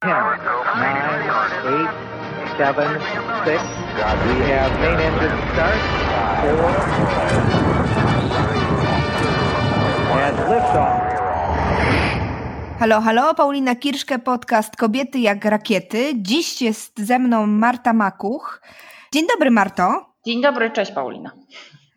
10, 9, 8, 7, 6. We have main engine start. 4. And liftoff. Halo, halo, Paulina Kirszke, podcast Kobiety jak rakiety. Dziś jest ze mną Marta Makuch. Dzień dobry, Marto. Dzień dobry, cześć Paulina.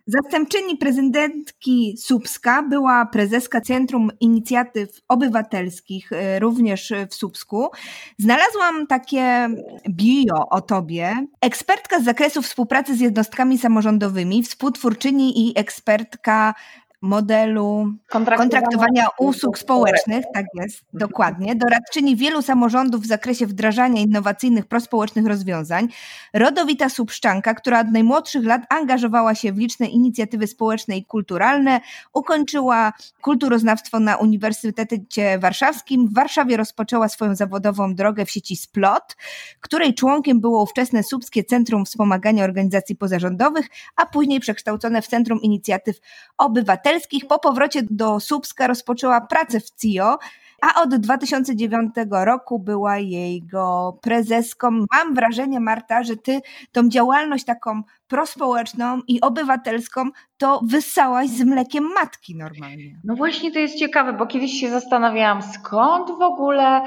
Zastępczyni prezydentki Słupska była prezeska Centrum Inicjatyw Obywatelskich, y, również w Słupsku. Znalazłam takie bio o tobie. Ekspertka z zakresu współpracy z jednostkami samorządowymi, współtwórczyni i ekspertka modelu kontraktowania usług społecznych, tak jest, dokładnie, doradczyni wielu samorządów w zakresie wdrażania innowacyjnych prospołecznych rozwiązań, rodowita subszczanka, która od najmłodszych lat angażowała się w liczne inicjatywy społeczne i kulturalne, ukończyła kulturoznawstwo na Uniwersytecie Warszawskim, w Warszawie rozpoczęła swoją zawodową drogę w sieci Splot, której członkiem było ówczesne Słupskie Centrum Wspomagania Organizacji Pozarządowych, a później przekształcone w Centrum Inicjatyw Obywatelskich, Po powrocie do Słupska rozpoczęła pracę w CIO, a od 2009 roku była jego prezeską. Mam wrażenie, Marta, że ty tą działalność taką prospołeczną i obywatelską to wyssałaś z mlekiem matki normalnie. No właśnie to jest ciekawe, bo kiedyś się zastanawiałam, skąd w ogóle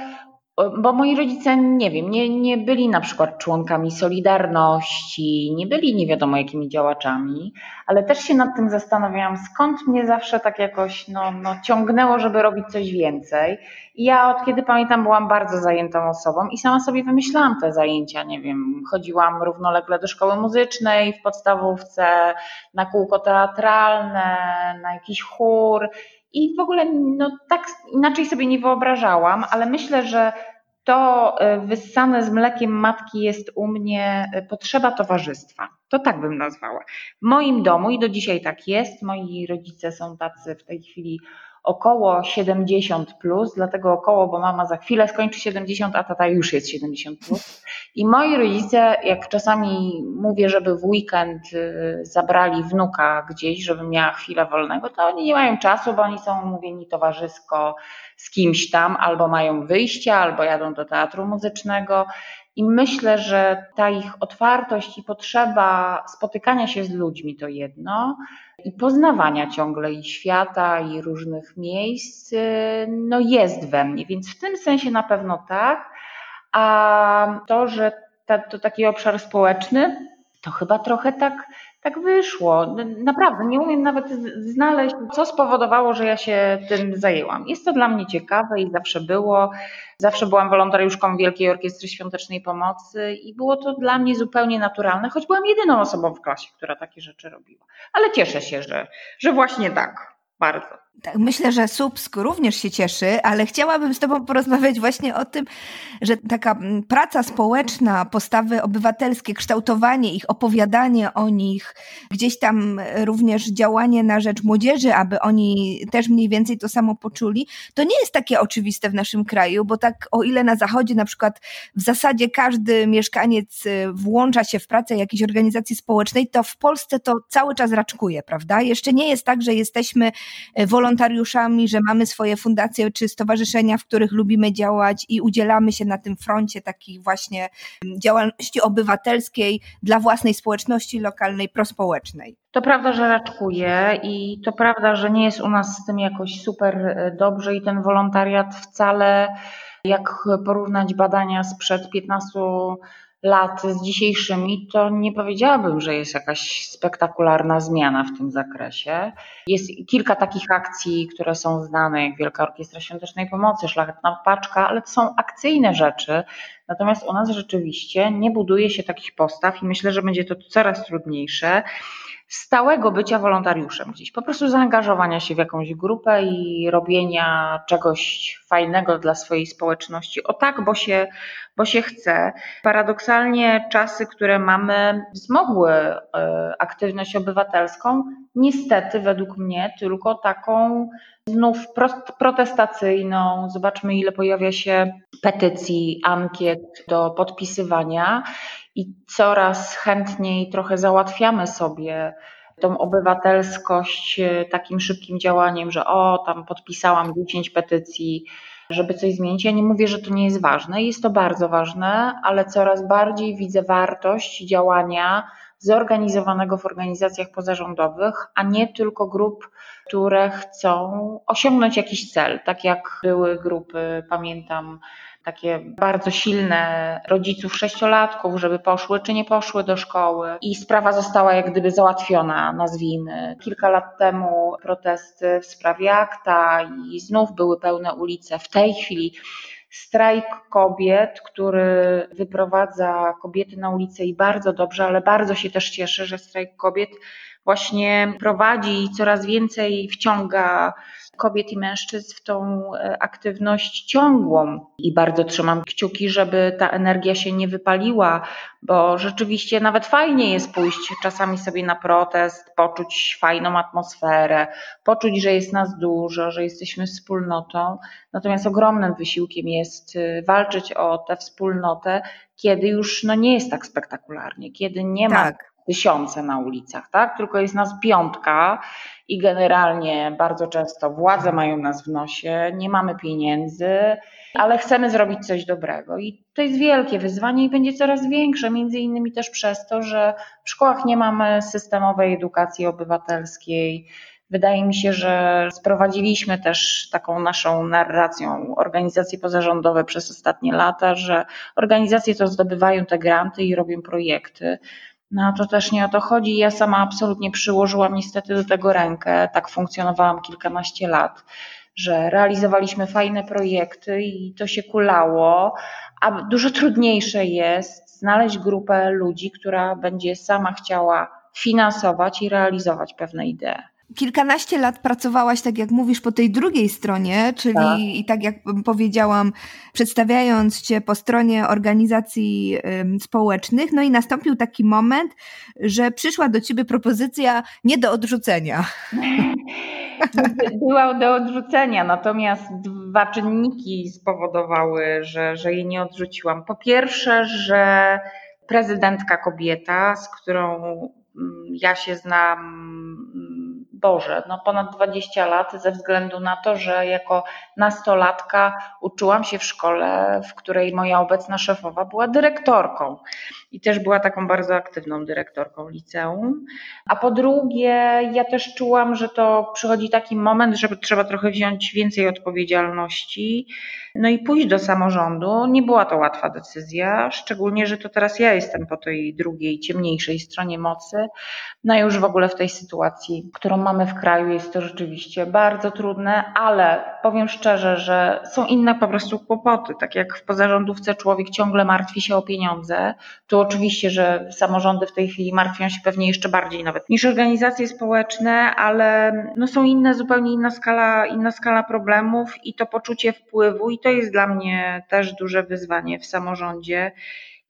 bo moi rodzice, nie wiem, nie, nie byli na przykład członkami Solidarności, nie byli nie wiadomo jakimi działaczami, ale też się nad tym zastanawiałam, skąd mnie zawsze tak jakoś no, no, ciągnęło, żeby robić coś więcej. I ja od kiedy pamiętam byłam bardzo zajętą osobą i sama sobie wymyślałam te zajęcia, nie wiem, chodziłam równolegle do szkoły muzycznej w podstawówce, na kółko teatralne, na jakiś chór i w ogóle no, tak inaczej sobie nie wyobrażałam, ale myślę, że to e, wyssane z mlekiem matki jest u mnie e, potrzeba towarzystwa. To tak bym nazwała. W moim domu i do dzisiaj tak jest. Moi rodzice są tacy w tej chwili około 70 plus, dlatego około, bo mama za chwilę skończy 70, a tata już jest 70 plus. I moi rodzice, jak czasami mówię, żeby w weekend y, zabrali wnuka gdzieś, żeby miała chwilę wolnego, to oni nie mają czasu, bo oni są umówieni towarzysko z kimś tam, albo mają wyjścia, albo jadą do teatru muzycznego. I myślę, że ta ich otwartość i potrzeba spotykania się z ludźmi to jedno, i poznawania ciągle i świata, i różnych miejsc, y, no jest we mnie, więc w tym sensie na pewno tak. A to, że ta, to taki obszar społeczny, to chyba trochę tak, tak wyszło. Naprawdę, nie umiem nawet znaleźć, co spowodowało, że ja się tym zajęłam. Jest to dla mnie ciekawe i zawsze było. Zawsze byłam wolontariuszką Wielkiej Orkiestry Świątecznej Pomocy i było to dla mnie zupełnie naturalne, choć byłam jedyną osobą w klasie, która takie rzeczy robiła. Ale cieszę się, że, że właśnie tak, bardzo. Tak, myślę, że Słupsk również się cieszy, ale chciałabym z Tobą porozmawiać właśnie o tym, że taka mm, praca społeczna, postawy obywatelskie, kształtowanie ich, opowiadanie o nich, gdzieś tam również działanie na rzecz młodzieży, aby oni też mniej więcej to samo poczuli, to nie jest takie oczywiste w naszym kraju, bo tak o ile na Zachodzie na przykład w zasadzie każdy mieszkaniec y, włącza się w pracę jakiejś organizacji społecznej, to w Polsce to cały czas raczkuje, prawda? Jeszcze nie jest tak, że jesteśmy wolontariuszami, wolontariuszami, że mamy swoje fundacje czy stowarzyszenia, w których lubimy działać i udzielamy się na tym froncie takiej właśnie działalności obywatelskiej dla własnej społeczności lokalnej, prospołecznej. To prawda, że raczkuje i to prawda, że nie jest u nas z tym jakoś super e, dobrze i ten wolontariat wcale, jak porównać badania sprzed 15 lat z dzisiejszymi, to nie powiedziałabym, że jest jakaś spektakularna zmiana w tym zakresie. Jest kilka takich akcji, które są znane, jak Wielka Orkiestra Świątecznej Pomocy, Szlachetna Paczka, ale to są akcyjne rzeczy. Natomiast u nas rzeczywiście nie buduje się takich postaw i myślę, że będzie to coraz trudniejsze stałego bycia wolontariuszem gdzieś, po prostu zaangażowania się w jakąś grupę i robienia czegoś fajnego dla swojej społeczności. O tak, bo się, bo się chce. Paradoksalnie czasy, które mamy, wzmogły e, aktywność obywatelską, niestety według mnie tylko taką znów protestacyjną. Zobaczmy, ile pojawia się petycji, ankiet do podpisywania i coraz chętniej trochę załatwiamy sobie tą obywatelskość e, takim szybkim działaniem, że o, tam podpisałam 10 petycji, żeby coś zmienić. Ja nie mówię, że to nie jest ważne, jest to bardzo ważne, ale coraz bardziej widzę wartość działania zorganizowanego w organizacjach pozarządowych, a nie tylko grup, które chcą osiągnąć jakiś cel, tak jak były grupy, pamiętam, takie bardzo silne rodziców sześciolatków, żeby poszły czy nie poszły do szkoły. I sprawa została jak gdyby załatwiona, nazwijmy. Kilka lat temu protesty w sprawie akta i znów były pełne ulice. W tej chwili strajk kobiet, który wyprowadza kobiety na ulicę i bardzo dobrze, ale bardzo się też cieszę, że strajk kobiet właśnie prowadzi i coraz więcej wciąga kobiet i mężczyzn w tą e, aktywność ciągłą. I bardzo trzymam kciuki, żeby ta energia się nie wypaliła, bo rzeczywiście nawet fajnie jest pójść czasami sobie na protest, poczuć fajną atmosferę, poczuć, że jest nas dużo, że jesteśmy wspólnotą. Natomiast ogromnym wysiłkiem jest e, walczyć o tę wspólnotę, kiedy już no, nie jest tak spektakularnie, kiedy nie ma tak tysiące na ulicach, tak? Tylko jest nas piątka i generalnie bardzo często władze mają nas w nosie, nie mamy pieniędzy, ale chcemy zrobić coś dobrego. I to jest wielkie wyzwanie i będzie coraz większe, między innymi też przez to, że w szkołach nie mamy systemowej edukacji obywatelskiej. Wydaje mi się, że sprowadziliśmy też taką naszą narracją organizacje pozarządowe przez ostatnie lata, że organizacje to zdobywają te granty i robią projekty. No to też nie o to chodzi. Ja sama absolutnie przyłożyłam niestety do tego rękę. Tak funkcjonowałam kilkanaście lat, że realizowaliśmy fajne projekty i to się kulało, a dużo trudniejsze jest znaleźć grupę ludzi, która będzie sama chciała finansować i realizować pewne idee kilkanaście lat pracowałaś, tak jak mówisz, po tej drugiej stronie, czyli tak. i tak jak powiedziałam, przedstawiając cię po stronie organizacji społecznych, no i nastąpił taki moment, że przyszła do ciebie propozycja nie do odrzucenia. Była do odrzucenia, natomiast dwa czynniki spowodowały, że, że jej nie odrzuciłam. Po pierwsze, że prezydentka kobieta, z którą mm, ja się znam Boże, no ponad 20 lat ze względu na to, że jako nastolatka uczyłam się w szkole, w której moja obecna szefowa była dyrektorką i też była taką bardzo aktywną dyrektorką liceum. A po drugie, ja też czułam, że to przychodzi taki moment, że trzeba trochę wziąć więcej odpowiedzialności, no i pójść do samorządu. Nie była to łatwa decyzja, szczególnie, że to teraz ja jestem po tej drugiej, ciemniejszej stronie mocy. No i już w ogóle w tej sytuacji, którą mamy w kraju, jest to rzeczywiście bardzo trudne, ale powiem szczerze, że są inne po prostu kłopoty. Tak jak w pozarządówce człowiek ciągle martwi się o pieniądze, to oczywiście, że samorządy w tej chwili martwią się pewnie jeszcze bardziej nawet niż organizacje społeczne, ale no są inne, zupełnie inna skala, inna skala problemów i to poczucie wpływu i to jest dla mnie też duże wyzwanie w samorządzie.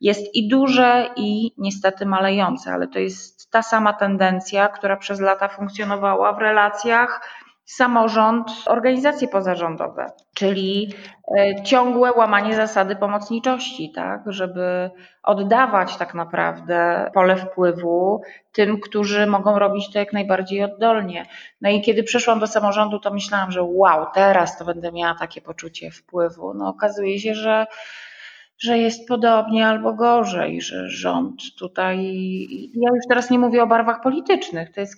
Jest i duże, i niestety malejące, ale to jest ta sama tendencja, która przez lata funkcjonowała w relacjach samorząd, organizacje pozarządowe, czyli e, ciągłe łamanie zasady pomocniczości, tak, żeby oddawać tak naprawdę pole wpływu tym, którzy mogą robić to jak najbardziej oddolnie. No i kiedy przyszłam do samorządu, to myślałam, że wow, teraz to będę miała takie poczucie wpływu. No okazuje się, że że jest podobnie albo gorzej, że rząd tutaj, ja już teraz nie mówię o barwach politycznych, to jest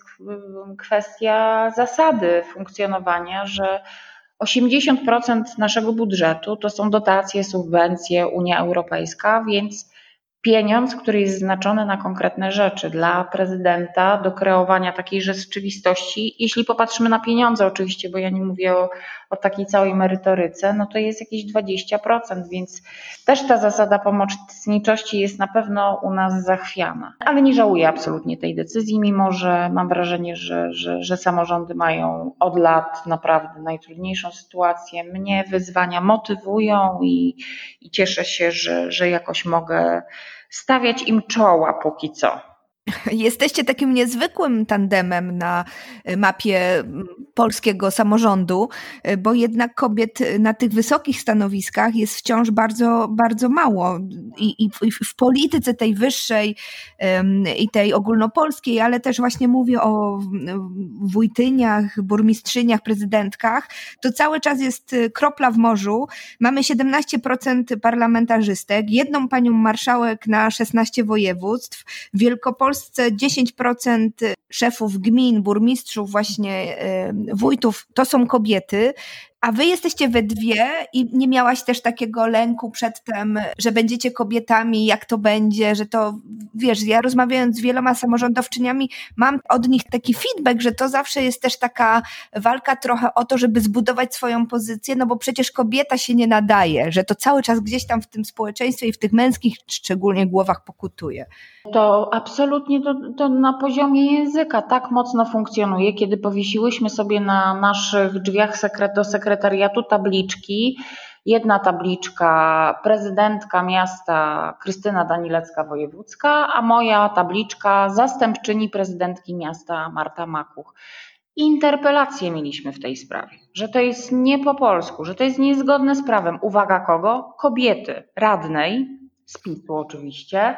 kwestia zasady funkcjonowania, że 80% naszego budżetu to są dotacje, subwencje, Unia Europejska, więc pieniądz, który jest znaczony na konkretne rzeczy dla prezydenta do kreowania takiej rzeczywistości. Jeśli popatrzymy na pieniądze, oczywiście, bo ja nie mówię o, o takiej całej merytoryce, no to jest jakieś 20%, więc też ta zasada pomocniczości jest na pewno u nas zachwiana. Ale nie żałuję absolutnie tej decyzji, mimo że mam wrażenie, że, że, że samorządy mają od lat naprawdę najtrudniejszą sytuację. Mnie wyzwania motywują i, i cieszę się, że, że jakoś mogę stawiać im czoła póki co. Jesteście takim niezwykłym tandemem na mapie polskiego samorządu, bo jednak kobiet na tych wysokich stanowiskach jest wciąż bardzo, bardzo mało. I, i, i w polityce tej wyższej i tej ogólnopolskiej, ale też właśnie mówię o wójtyniach, burmistrzyniach, prezydentkach, to cały czas jest kropla w morzu. Mamy 17% parlamentarzystek, jedną panią marszałek na 16 województw. W Wielkopolsce 10% szefów gmin, burmistrzów, właśnie wójtów to są kobiety. A wy jesteście we dwie i nie miałaś też takiego lęku przedtem, że będziecie kobietami, jak to będzie, że to, wiesz, ja rozmawiając z wieloma samorządowczyniami, mam od nich taki feedback, że to zawsze jest też taka walka trochę o to, żeby zbudować swoją pozycję, no bo przecież kobieta się nie nadaje, że to cały czas gdzieś tam w tym społeczeństwie i w tych męskich szczególnie głowach pokutuje. To absolutnie to, to na poziomie języka tak mocno funkcjonuje, kiedy powiesiłyśmy sobie na naszych drzwiach do sekretariatu tabliczki. Jedna tabliczka prezydentka miasta Krystyna Danilecka-Wojewódzka, a moja tabliczka zastępczyni prezydentki miasta Marta Makuch. Interpelacje mieliśmy w tej sprawie, że to jest nie po polsku, że to jest niezgodne z prawem. Uwaga kogo? Kobiety, radnej, z PiSu oczywiście,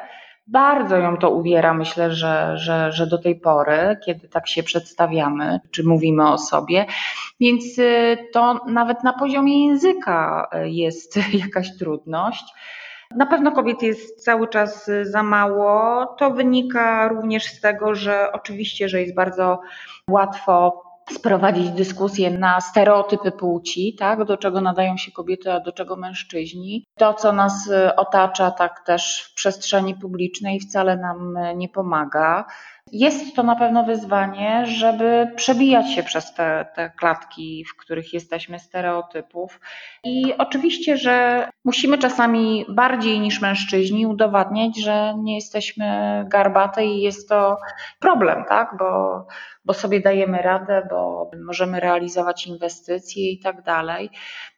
bardzo ją to uwiera, myślę, że, że, że do tej pory, kiedy tak się przedstawiamy, czy mówimy o sobie. Więc y, to nawet na poziomie języka y, jest jakaś trudność. Na pewno kobiet jest cały czas y, za mało. To wynika również z tego, że oczywiście, że jest bardzo łatwo sprowadzić dyskusję na stereotypy płci, tak, do czego nadają się kobiety, a do czego mężczyźni. To, co nas y, otacza tak też w przestrzeni publicznej wcale nam y, nie pomaga. Jest to na pewno wyzwanie, żeby przebijać się przez te, te klatki, w których jesteśmy stereotypów. I oczywiście, że musimy czasami bardziej niż mężczyźni udowadniać, że nie jesteśmy garbate i jest to problem, tak? Bo, bo sobie dajemy radę, bo możemy realizować inwestycje i tak dalej.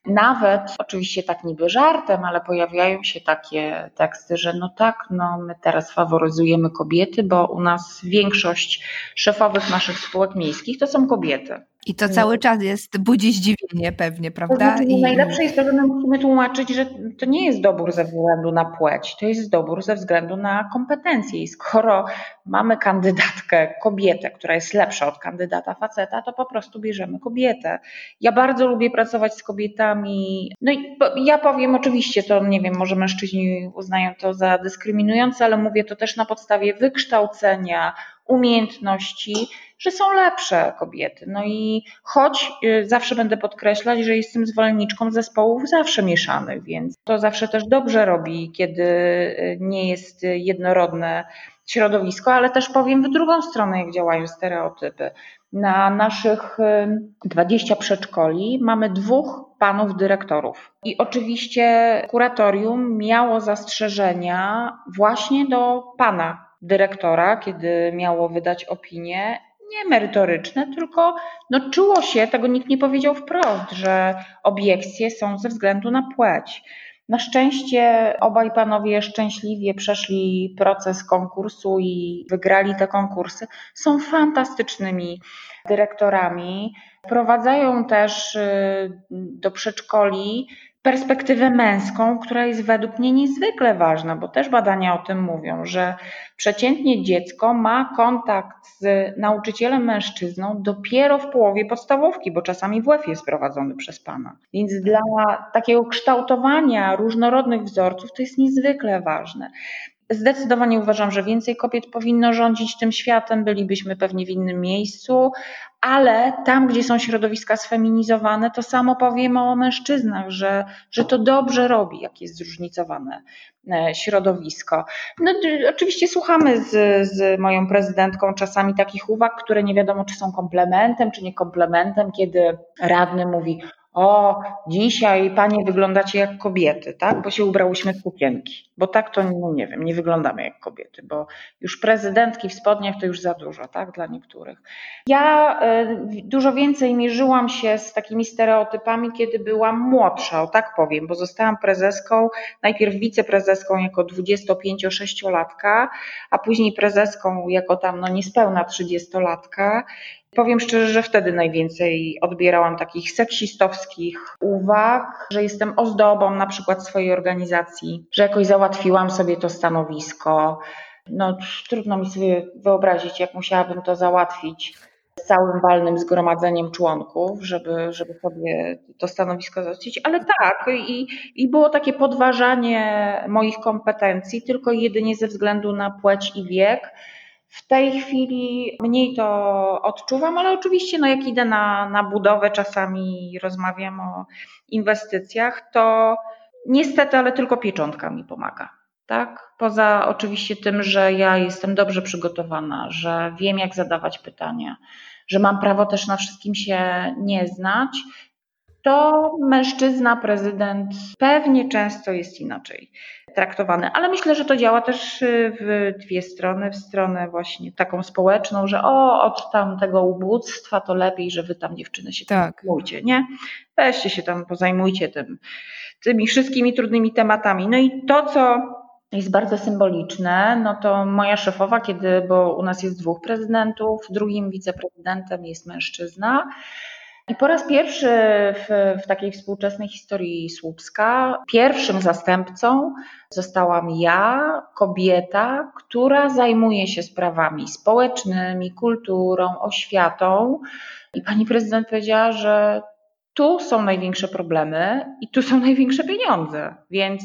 Nawet, oczywiście tak niby żartem, ale pojawiają się takie teksty, że no tak, no my teraz faworyzujemy kobiety, bo u nas większość szefowych naszych spółek miejskich to są kobiety. I to cały czas jest, budzi zdziwienie pewnie, prawda? To znaczy, I... Najlepsze jest to, że my musimy tłumaczyć, że to nie jest dobór ze względu na płeć, to jest dobór ze względu na kompetencje. I skoro mamy kandydatkę, kobietę, która jest lepsza od kandydata faceta, to po prostu bierzemy kobietę. Ja bardzo lubię pracować z kobietami. No i ja powiem oczywiście, to nie wiem, może mężczyźni uznają to za dyskryminujące, ale mówię to też na podstawie wykształcenia, umiejętności, że są lepsze kobiety. No i choć y, zawsze będę podkreślać, że jestem zwolenniczką zespołów zawsze mieszanych, więc to zawsze też dobrze robi, kiedy y, nie jest jednorodne środowisko, ale też powiem w drugą stronę, jak działają stereotypy. Na naszych 20 y, przedszkoli mamy dwóch panów dyrektorów. I oczywiście kuratorium miało zastrzeżenia właśnie do pana dyrektora, kiedy miało wydać opinię, nie merytoryczne, tylko no, czuło się, tego nikt nie powiedział wprost, że obiekcje są ze względu na płeć. Na szczęście obaj panowie szczęśliwie przeszli proces konkursu i wygrali te konkursy. Są fantastycznymi dyrektorami. Prowadzają też y, do przedszkoli perspektywę męską, która jest według mnie niezwykle ważna, bo też badania o tym mówią, że przeciętnie dziecko ma kontakt z nauczycielem mężczyzną dopiero w połowie podstawówki, bo czasami WF jest prowadzony przez pana. Więc dla takiego kształtowania różnorodnych wzorców to jest niezwykle ważne. Zdecydowanie uważam, że więcej kobiet powinno rządzić tym światem, bylibyśmy pewnie w innym miejscu, ale tam, gdzie są środowiska sfeminizowane, to samo powiemy o mężczyznach, że, że to dobrze robi, jak jest zróżnicowane e, środowisko. No, oczywiście słuchamy z, z moją prezydentką czasami takich uwag, które nie wiadomo, czy są komplementem, czy nie komplementem, kiedy radny mówi, o, dzisiaj panie wyglądacie jak kobiety, tak? Bo się ubrałyśmy w sukienki. Bo tak to, no nie wiem, nie wyglądamy jak kobiety, bo już prezydentki w spodniach to już za dużo, tak? Dla niektórych. Ja y, dużo więcej mierzyłam się z takimi stereotypami, kiedy byłam młodsza, o tak powiem, bo zostałam prezeską, najpierw wiceprezeską jako 25-6-latka, a później prezeską jako tam, no niespełna 30-latka. Powiem szczerze, że wtedy najwięcej odbierałam takich seksistowskich uwag, że jestem ozdobą na przykład swojej organizacji, że jakoś załatwiłam sobie to stanowisko. No, trudno mi sobie wyobrazić, jak musiałabym to załatwić z całym walnym zgromadzeniem członków, żeby, żeby sobie to stanowisko załatwić, ale tak, i, i było takie podważanie moich kompetencji tylko jedynie ze względu na płeć i wiek w tej chwili mniej to odczuwam, ale oczywiście, no jak idę na, na budowę, czasami rozmawiam o inwestycjach, to niestety, ale tylko pieczątka mi pomaga. Tak? Poza oczywiście tym, że ja jestem dobrze przygotowana, że wiem, jak zadawać pytania, że mam prawo też na wszystkim się nie znać, to mężczyzna, prezydent pewnie często jest inaczej traktowany. Ale myślę, że to działa też y, w dwie strony, w stronę właśnie taką społeczną, że o, od tamtego ubóstwa to lepiej, że wy tam dziewczyny się tak. zajmujcie, nie? Weźcie się tam, pozajmujcie tym, tymi wszystkimi trudnymi tematami. No i to, co jest bardzo symboliczne, no to moja szefowa, kiedy, bo u nas jest dwóch prezydentów, drugim wiceprezydentem jest mężczyzna, i po raz pierwszy w, w, takiej współczesnej historii Słupska pierwszym zastępcą zostałam ja, kobieta, która zajmuje się sprawami społecznymi, kulturą, oświatą. I pani prezydent powiedziała, że tu są największe problemy i tu są największe pieniądze. Więc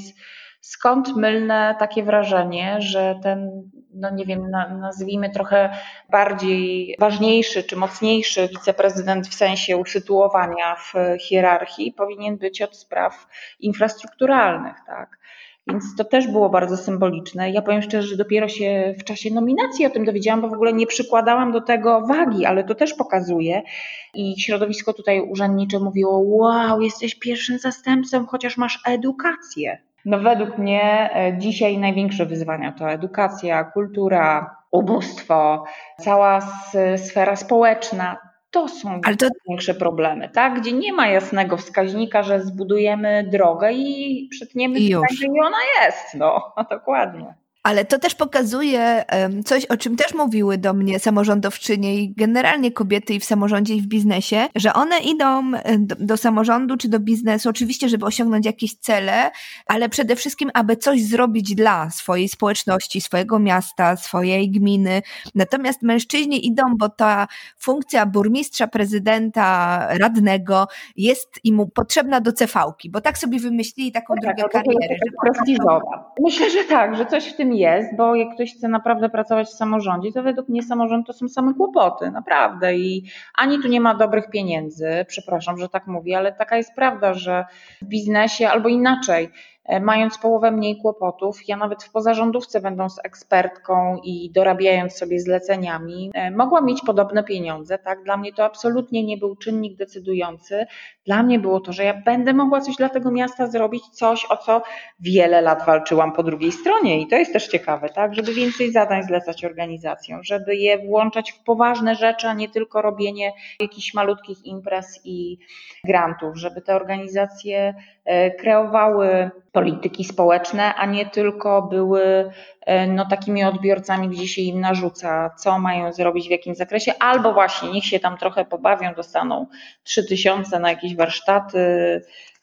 skąd mylne takie wrażenie, że ten, no nie wiem, nazwijmy trochę bardziej ważniejszy czy mocniejszy wiceprezydent w sensie usytuowania w hierarchii powinien być od spraw infrastrukturalnych, tak? Więc to też było bardzo symboliczne. Ja powiem szczerze, że dopiero się w czasie nominacji o tym dowiedziałam, bo w ogóle nie przykładałam do tego wagi, ale to też pokazuje. I środowisko tutaj urzędnicze mówiło: Wow, jesteś pierwszym zastępcą, chociaż masz edukację. No według mnie e, dzisiaj największe wyzwania to edukacja, kultura, ubóstwo, cała sfera społeczna. To są Ale to... największe problemy, tak? Gdzie nie ma jasnego wskaźnika, że zbudujemy drogę i przytniemy I, tak, i ona jest. No, dokładnie. Ale to też pokazuje coś, o czym też mówiły do mnie samorządowczynie i generalnie kobiety i w samorządzie i w biznesie, że one idą do, do samorządu czy do biznesu, oczywiście, żeby osiągnąć jakieś cele, ale przede wszystkim, aby coś zrobić dla swojej społeczności, swojego miasta, swojej gminy. Natomiast mężczyźni idą, bo ta funkcja burmistrza, prezydenta, radnego jest im potrzebna do cefałki, bo tak sobie wymyślili taką tak, drogę tak, kariery. Prestiżowa. Myślę, że tak, że coś w tym jest, bo jak ktoś chce naprawdę pracować w samorządzie, to według mnie samorząd to są same kłopoty, naprawdę. I ani tu nie ma dobrych pieniędzy, przepraszam, że tak mówię, ale taka jest prawda, że w biznesie albo inaczej mając połowę mniej kłopotów. Ja nawet w pozarządówce, będąc ekspertką i dorabiając sobie zleceniami, e, mogłam mieć podobne pieniądze. Tak? Dla mnie to absolutnie nie był czynnik decydujący. Dla mnie było to, że ja będę mogła coś dla tego miasta zrobić, coś, o co wiele lat walczyłam po drugiej stronie. I to jest też ciekawe, tak? żeby więcej zadań zlecać organizacjom, żeby je włączać w poważne rzeczy, a nie tylko robienie jakichś malutkich imprez i grantów, żeby te organizacje e, kreowały polityki społeczne, a nie tylko były e, no, takimi odbiorcami, gdzie się im narzuca, co mają zrobić w jakim zakresie, albo właśnie niech się tam trochę pobawią, dostaną 3000 na jakieś warsztaty,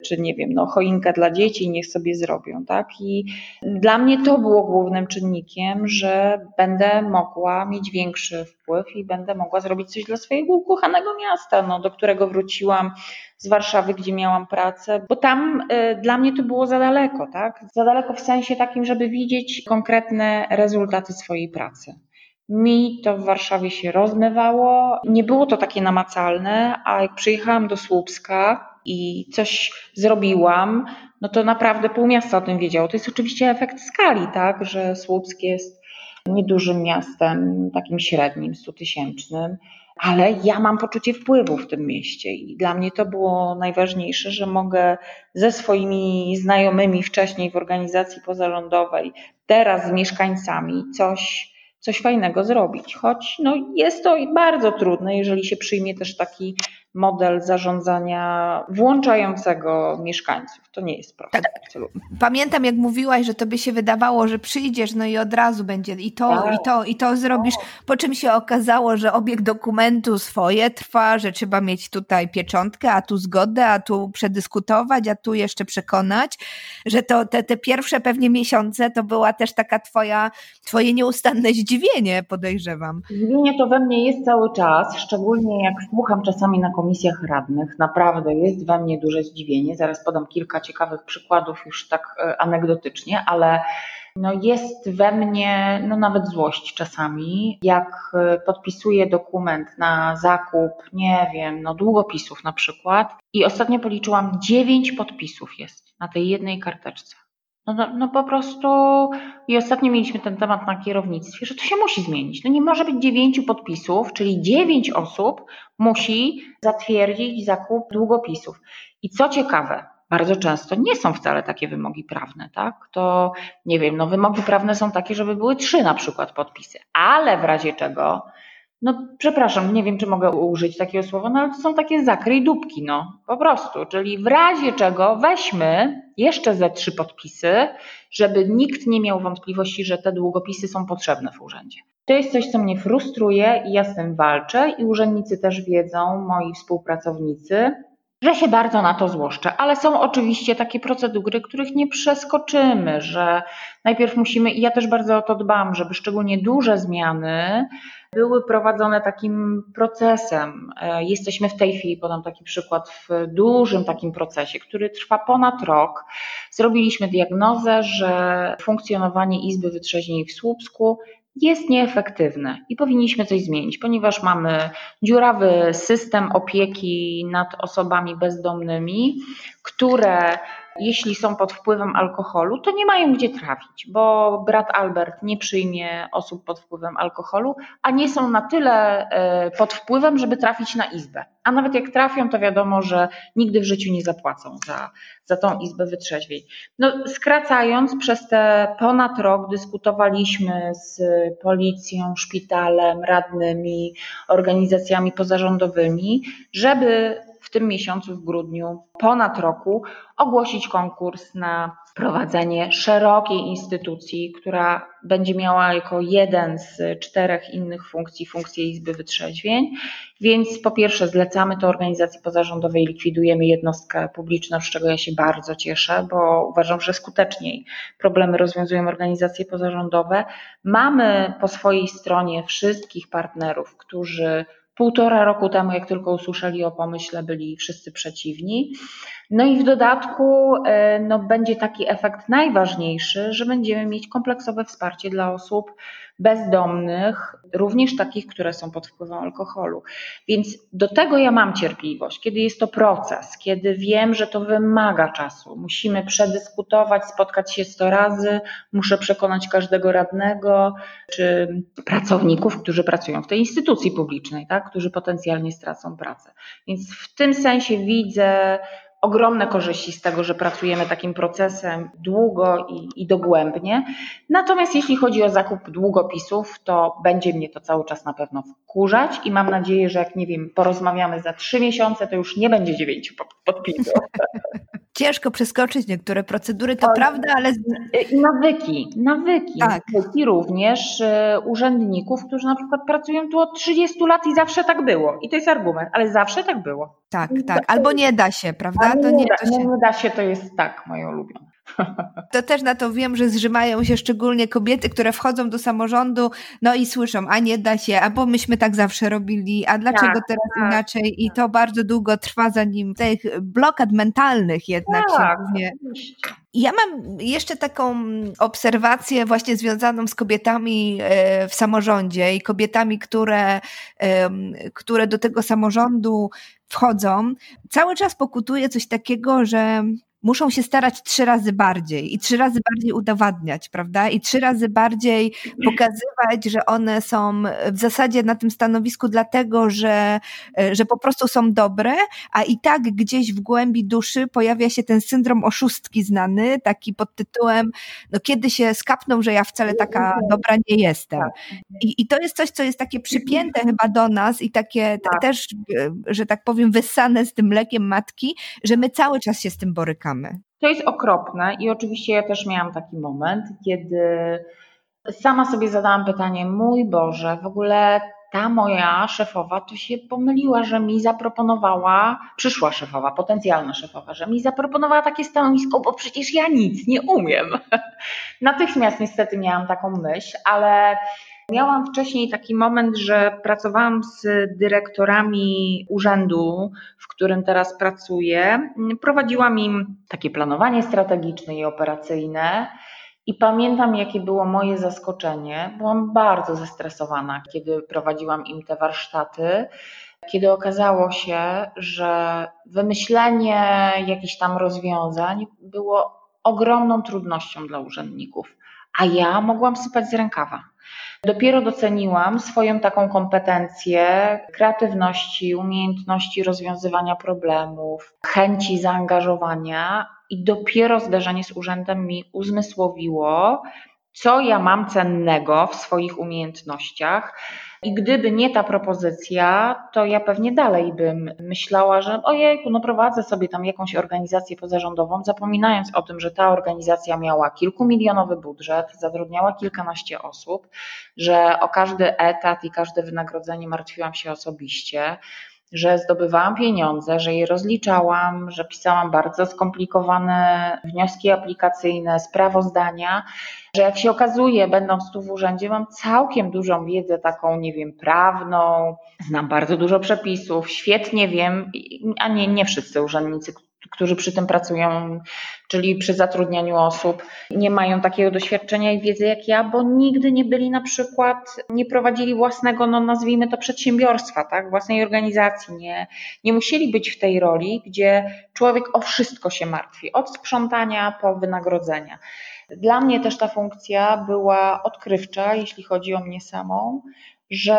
czy nie wiem, no, choinkę dla dzieci, niech sobie zrobią, tak? I dla mnie to było głównym czynnikiem, że będę mogła mieć większy wpływ i będę mogła zrobić coś dla swojego ukochanego miasta, no, do którego wróciłam z Warszawy, gdzie miałam pracę, bo tam y, dla mnie to było za daleko, tak? Za daleko w sensie takim, żeby widzieć konkretne rezultaty swojej pracy. Mi to w Warszawie się rozmywało, nie było to takie namacalne, a jak przyjechałam do Słupska i coś zrobiłam, no to naprawdę pół miasta o tym wiedziało. To jest oczywiście efekt skali, tak, że Słupsk jest niedużym miastem, takim średnim, stutysięcznym, ale ja mam poczucie wpływu w tym mieście i dla mnie to było najważniejsze, że mogę ze swoimi znajomymi wcześniej w organizacji pozarządowej, teraz z mieszkańcami coś, coś fajnego zrobić. Choć no, jest to bardzo trudne, jeżeli się przyjmie też taki model zarządzania włączającego mieszkańców. To nie jest proste. Tak. Pamiętam, jak mówiłaś, że to by się wydawało, że przyjdziesz, no i od razu będzie i to, tak. i to, i to zrobisz. Po czym się okazało, że obieg dokumentu swoje trwa, że trzeba mieć tutaj pieczątkę, a tu zgodę, a tu przedyskutować, a tu jeszcze przekonać, że to te, te pierwsze pewnie miesiące to była też taka twoja, twoje nieustanne zdziwienie, podejrzewam. Zdziwienie to we mnie jest cały czas, szczególnie jak słucham czasami na komisjach radnych. Naprawdę jest we mnie duże zdziwienie. Zaraz podam kilka ciekawych przykładów już tak e, anegdotycznie, ale no jest we mnie no nawet złość czasami, jak e, podpisuję dokument na zakup, nie wiem, no długopisów na przykład i ostatnio policzyłam dziewięć podpisów jest na tej jednej karteczce. No, no, po prostu i ostatnio mieliśmy ten temat na kierownictwie, że to się musi zmienić. No nie może być dziewięciu podpisów, czyli dziewięć osób musi zatwierdzić zakup długopisów. I co ciekawe, bardzo często nie są wcale takie wymogi prawne, tak? To nie wiem, no wymogi prawne są takie, żeby były trzy na przykład podpisy, ale w razie czego no przepraszam, nie wiem, czy mogę użyć takiego słowa, no ale to są takie zakryj dupki, no po prostu. Czyli w razie czego weźmy jeszcze ze trzy podpisy, żeby nikt nie miał wątpliwości, że te długopisy są potrzebne w urzędzie. To jest coś, co mnie frustruje i ja z tym walczę i urzędnicy też wiedzą, moi współpracownicy, że się bardzo na to złoszczę, ale są oczywiście takie procedury, których nie przeskoczymy, że najpierw musimy, i ja też bardzo o to dbam, żeby szczególnie duże zmiany były prowadzone takim procesem. E, jesteśmy w tej chwili, podam taki przykład, w dużym takim procesie, który trwa ponad rok. Zrobiliśmy diagnozę, że funkcjonowanie Izby Wytrzeźnień w Słupsku jest nieefektywne i powinniśmy coś zmienić, ponieważ mamy dziurawy system opieki nad osobami bezdomnymi, które jeśli są pod wpływem alkoholu, to nie mają gdzie trafić, bo brat Albert nie przyjmie osób pod wpływem alkoholu, a nie są na tyle e, pod wpływem, żeby trafić na izbę. A nawet jak trafią, to wiadomo, że nigdy w życiu nie zapłacą za, za tą izbę wytrzeźwień. No, skracając, przez te ponad rok dyskutowaliśmy z policją, szpitalem, radnymi, organizacjami pozarządowymi, żeby w tym miesiącu, w grudniu, ponad roku, ogłosić konkurs na prowadzenie szerokiej instytucji, która będzie miała jako jeden z czterech innych funkcji funkcję Izby Wytrzeźwień. Więc po pierwsze zlecamy to organizacji pozarządowej, likwidujemy jednostkę publiczną, z czego ja się bardzo cieszę, bo uważam, że skuteczniej problemy rozwiązują organizacje pozarządowe. Mamy po swojej stronie wszystkich partnerów, którzy Półtora roku temu, jak tylko usłyszeli o pomyśle, byli wszyscy przeciwni. No i w dodatku e, no, będzie taki efekt najważniejszy, że będziemy mieć kompleksowe wsparcie dla osób bezdomnych, również takich, które są pod wpływem alkoholu. Więc do tego ja mam cierpliwość, kiedy jest to proces, kiedy wiem, że to wymaga czasu. Musimy przedyskutować, spotkać się sto razy, muszę przekonać każdego radnego czy pracowników, którzy pracują w tej instytucji publicznej, tak, którzy potencjalnie stracą pracę. Więc w tym sensie widzę ogromne korzyści z tego, że pracujemy takim procesem długo i, i, dogłębnie. Natomiast jeśli chodzi o zakup długopisów, to będzie mnie to cały czas na pewno wkurzać i mam nadzieję, że jak nie wiem, porozmawiamy za trzy miesiące, to już nie będzie dziewięciu podpisów. Ciężko przeskoczyć niektóre procedury, to prawda, ale. I nawyki, nawyki. Tak. Nawyki również y, urzędników, którzy na przykład pracują tu od 30 lat i zawsze tak było. I to jest argument, ale zawsze tak było. Tak, tak. Albo nie da się, prawda? To nie, to się... nie da się, to jest tak, moje ulubione. To też na to wiem, że zrzymają się szczególnie kobiety, które wchodzą do samorządu, no i słyszą, a nie da się, a bo myśmy tak zawsze robili, a dlaczego tak, teraz tak, inaczej? I to bardzo długo trwa, zanim tych blokad mentalnych jednak tak, się. Ja mam jeszcze taką obserwację właśnie związaną z kobietami e, w samorządzie i kobietami, które, które do tego samorządu wchodzą. Cały czas pokutuje coś takiego, że muszą się starać trzy razy bardziej i trzy razy bardziej udowadniać, prawda? I trzy razy bardziej pokazywać, że one są w zasadzie na tym stanowisku dlatego, że, że po prostu są dobre, a i tak gdzieś w głębi duszy pojawia się ten syndrom oszustki znany, taki pod tytułem, no kiedy się skapną, że ja wcale taka dobra nie jestem. Tak. I, i to jest coś, co jest takie przypięte chyba do nas i takie tak. też, że tak powiem, wyssane z tym mlekiem matki, że my cały czas się z tym borykamy. To jest okropne i oczywiście ja też miałam taki moment, kiedy sama sobie zadałam pytanie, mój Boże, w ogóle ta moja szefowa to się pomyliła, że mi zaproponowała, przyszła szefowa, potencjalna szefowa, że mi zaproponowała takie stanowisko, bo przecież ja nic nie umiem. Natychmiast niestety miałam taką myśl, ale Miałam wcześniej taki moment, że pracowałam z dyrektorami urzędu, w którym teraz pracuję. Prowadziłam im takie planowanie strategiczne i operacyjne. I pamiętam, jakie było moje zaskoczenie. Byłam bardzo zestresowana, kiedy prowadziłam im te warsztaty, kiedy okazało się, że wymyślenie jakichś tam rozwiązań było ogromną trudnością dla urzędników, a ja mogłam sypać z rękawa. Dopiero doceniłam swoją taką kompetencję kreatywności, umiejętności rozwiązywania problemów, chęci zaangażowania, i dopiero zdarzenie z urzędem mi uzmysłowiło, co ja mam cennego w swoich umiejętnościach. I gdyby nie ta propozycja, to ja pewnie dalej bym myślała, że ojejku, no prowadzę sobie tam jakąś organizację pozarządową, zapominając o tym, że ta organizacja miała kilkumilionowy budżet, zatrudniała kilkanaście osób, że o każdy etat i każde wynagrodzenie martwiłam się osobiście że zdobywałam pieniądze, że je rozliczałam, że pisałam bardzo skomplikowane wnioski aplikacyjne, sprawozdania, że jak się okazuje, będąc tu w urzędzie, mam całkiem dużą wiedzę taką, nie wiem, prawną, znam bardzo dużo przepisów, świetnie wiem, a nie, nie wszyscy urzędnicy, którzy przy tym pracują, czyli przy zatrudnianiu osób, nie mają takiego doświadczenia i wiedzy jak ja, bo nigdy nie byli na przykład, nie prowadzili własnego, no nazwijmy to przedsiębiorstwa, tak, własnej organizacji, nie, nie musieli być w tej roli, gdzie człowiek o wszystko się martwi, od sprzątania po wynagrodzenia. Dla mnie też ta funkcja była odkrywcza, jeśli chodzi o mnie samą, że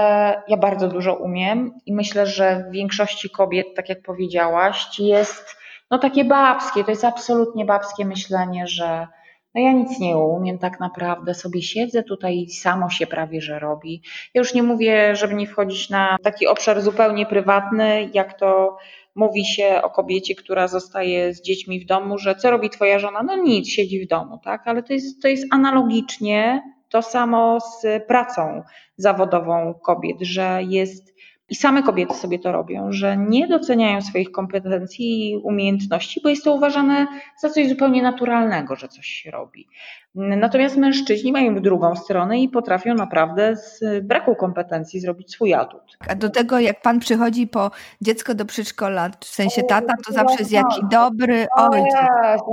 ja bardzo dużo umiem i myślę, że w większości kobiet, tak jak powiedziałaś, jest no takie babskie, to jest absolutnie babskie myślenie, że no ja nic nie umiem tak naprawdę, sobie siedzę tutaj i samo się prawie, że robi. Ja już nie mówię, żeby nie wchodzić na taki obszar zupełnie prywatny, jak to mówi się o kobiecie, która zostaje z dziećmi w domu, że co robi twoja żona? No nic, siedzi w domu, tak? Ale to jest, to jest analogicznie to samo z pracą zawodową kobiet, że jest i same kobiety sobie to robią, że nie doceniają swoich kompetencji i umiejętności, bo jest to uważane za coś zupełnie naturalnego, że coś się robi. Natomiast mężczyźni mają drugą stronę i potrafią naprawdę z braku kompetencji zrobić swój atut. A do tego, jak pan przychodzi po dziecko do przedszkola, w sensie tata, to zawsze jest jaki dobry ojciec.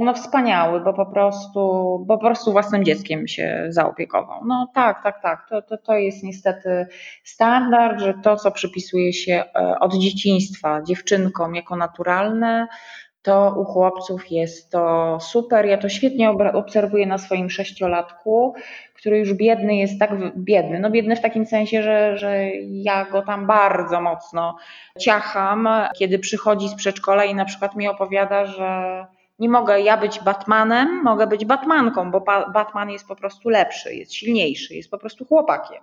No wspaniały, bo po prostu, bo po prostu własnym dzieckiem się zaopiekował. No tak, tak, tak. To, to, to jest niestety standard, że to, co przypisuje się e, od dzieciństwa dziewczynkom jako naturalne, to u chłopców jest to super. Ja to świetnie obserwuję na swoim sześciolatku, który już biedny jest tak biedny. No biedny w takim sensie, że, że ja go tam bardzo mocno ciacham, kiedy przychodzi z przedszkola i na przykład mi opowiada, że nie mogę ja być Batmanem, mogę być Batmanką, bo Batman jest po prostu lepszy, jest silniejszy, jest po prostu chłopakiem.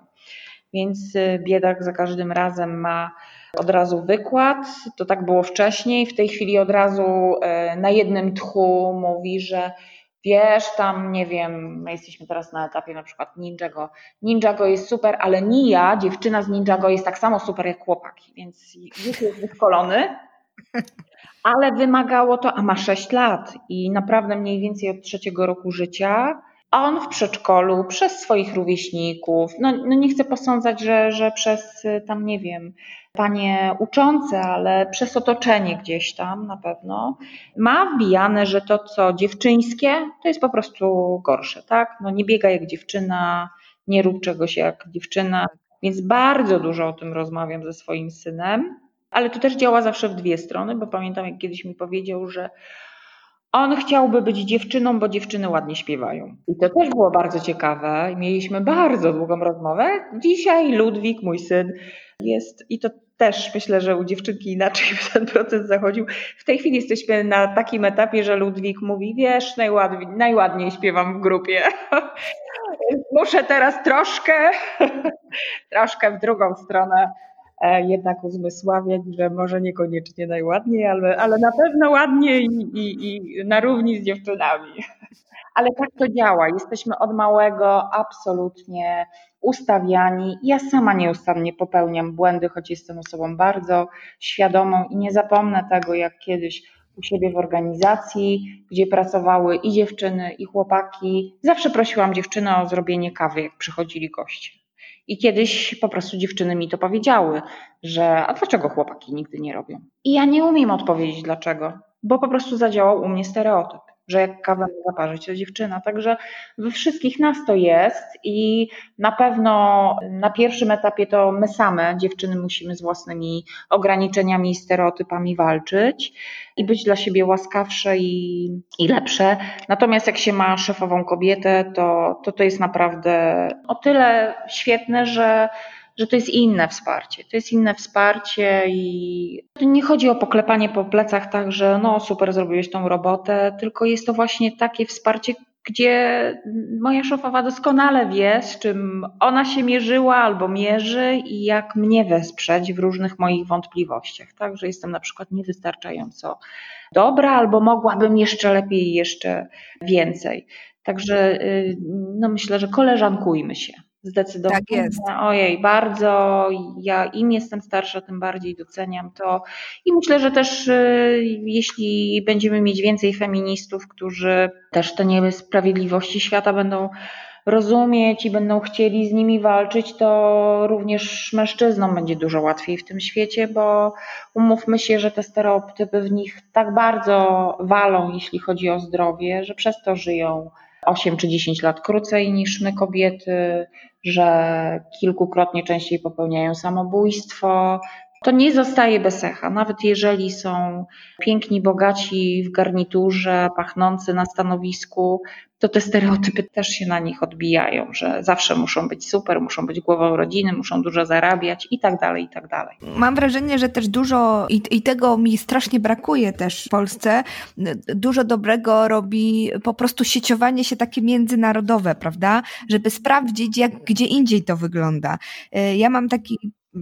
Więc y, biedak za każdym razem ma od razu wykład. To tak było wcześniej. W tej chwili od razu e, na jednym tchu mówi, że wiesz, tam nie wiem, my jesteśmy teraz na etapie na przykład Ninjago. Ninjago jest super, ale Nia, dziewczyna z Ninjago jest tak samo super jak chłopaki, więc już jest wyszkolony. Ale wymagało to, a ma 6 lat i naprawdę mniej więcej od trzeciego roku życia on w przedszkolu przez swoich rówieśników, no, no nie chcę posądzać, że, że przez tam, nie wiem, panie uczące, ale przez otoczenie gdzieś tam na pewno, ma wbijane, że to co dziewczyńskie, to jest po prostu gorsze, tak? No nie biega jak dziewczyna, nie rób czegoś jak dziewczyna, więc bardzo dużo o tym rozmawiam ze swoim synem, ale to też działa zawsze w dwie strony, bo pamiętam jak kiedyś mi powiedział, że On chciałby być dziewczyną, bo dziewczyny ładnie śpiewają. I to też było bardzo ciekawe. Mieliśmy bardzo długą rozmowę. Dzisiaj Ludwik, mój syn, jest i to też myślę, że u dziewczynki inaczej ten proces zachodził. W tej chwili jesteśmy na takim etapie, że Ludwik mówi, wiesz, najładniej, najładniej śpiewam w grupie. Muszę teraz troszkę, troszkę w drugą stronę jednak uzmysławiać, że może niekoniecznie najładniej, ale, ale na pewno ładniej i, i, i na równi z dziewczynami. Ale tak to działa. Jesteśmy od małego absolutnie ustawiani. Ja sama nieustannie popełniam błędy, choć jestem osobą bardzo świadomą i nie zapomnę tego, jak kiedyś u siebie w organizacji, gdzie pracowały i dziewczyny, i chłopaki. Zawsze prosiłam dziewczyny o zrobienie kawy, jak przychodzili goście. I kiedyś po prostu dziewczyny mi to powiedziały, że a dlaczego chłopaki nigdy nie robią? I ja nie umiem odpowiedzieć dlaczego, bo po prostu zadziałał u mnie stereotyp że jak kawę ma zaparzyć, to dziewczyna. Także we wszystkich nas to jest i na pewno na pierwszym etapie to my same, dziewczyny, musimy z własnymi ograniczeniami i stereotypami walczyć i być dla siebie łaskawsze i, i lepsze. Natomiast jak się ma szefową kobietę, to, to to jest naprawdę o tyle świetne, że że to jest inne wsparcie. To jest inne wsparcie i nie chodzi o poklepanie po plecach tak, że no super, zrobiłeś tą robotę, tylko jest to właśnie takie wsparcie, gdzie moja szefowa doskonale wie, z czym ona się mierzyła albo mierzy i jak mnie wesprzeć w różnych moich wątpliwościach. Także jestem na przykład niewystarczająco dobra albo mogłabym jeszcze lepiej jeszcze więcej. Także y, no myślę, że koleżankujmy się. Zdecydowanie. Tak jest. Ojej, bardzo. Ja im jestem starsza, tym bardziej doceniam to. I myślę, że też y, jeśli będziemy mieć więcej feministów, którzy też te niesprawiedliwości świata będą rozumieć i będą chcieli z nimi walczyć, to również mężczyznom będzie dużo łatwiej w tym świecie, bo umówmy się, że te stereotypy w nich tak bardzo walą, jeśli chodzi o zdrowie, że przez to żyją 8 czy 10 lat krócej niż my kobiety, że kilkukrotnie częściej popełniają samobójstwo. To nie zostaje bez echa, nawet jeżeli są piękni, bogaci w garniturze, pachnący na stanowisku, to te stereotypy też się na nich odbijają, że zawsze muszą być super, muszą być głową rodziny, muszą dużo zarabiać i tak dalej, i tak dalej. Mam wrażenie, że też dużo i, i tego mi strasznie brakuje też w Polsce. Dużo dobrego robi po prostu sieciowanie się takie międzynarodowe, prawda? Żeby sprawdzić, jak gdzie indziej to wygląda. Ja mam taki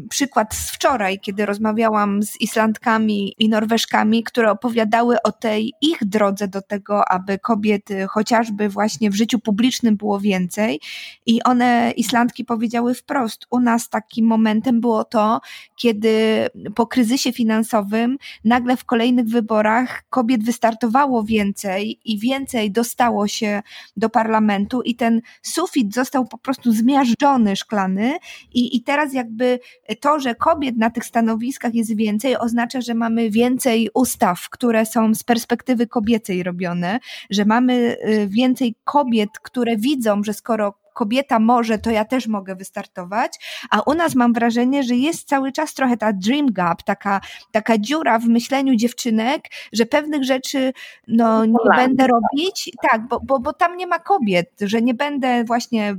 przykład z wczoraj, kiedy rozmawiałam z Islandkami i Norweżkami, które opowiadały o tej ich drodze do tego, aby kobiet chociażby właśnie w życiu publicznym było więcej. I one, Islandki, powiedziały wprost: U nas takim momentem było to, kiedy po kryzysie finansowym nagle w kolejnych wyborach kobiet wystartowało więcej i więcej dostało się do parlamentu, i ten sufit został po prostu zmiażdżony szklany, i, i teraz jakby to, że kobiet na tych stanowiskach jest więcej, oznacza, że mamy więcej ustaw, które są z perspektywy kobiecej robione, że mamy y, więcej kobiet, które widzą, że skoro kobieta może, to ja też mogę wystartować, a u nas mam wrażenie, że jest cały czas trochę ta dream gap, taka, taka dziura w myśleniu dziewczynek, że pewnych rzeczy no, nie będę robić, tak, bo, bo, bo tam nie ma kobiet, że nie będę właśnie e,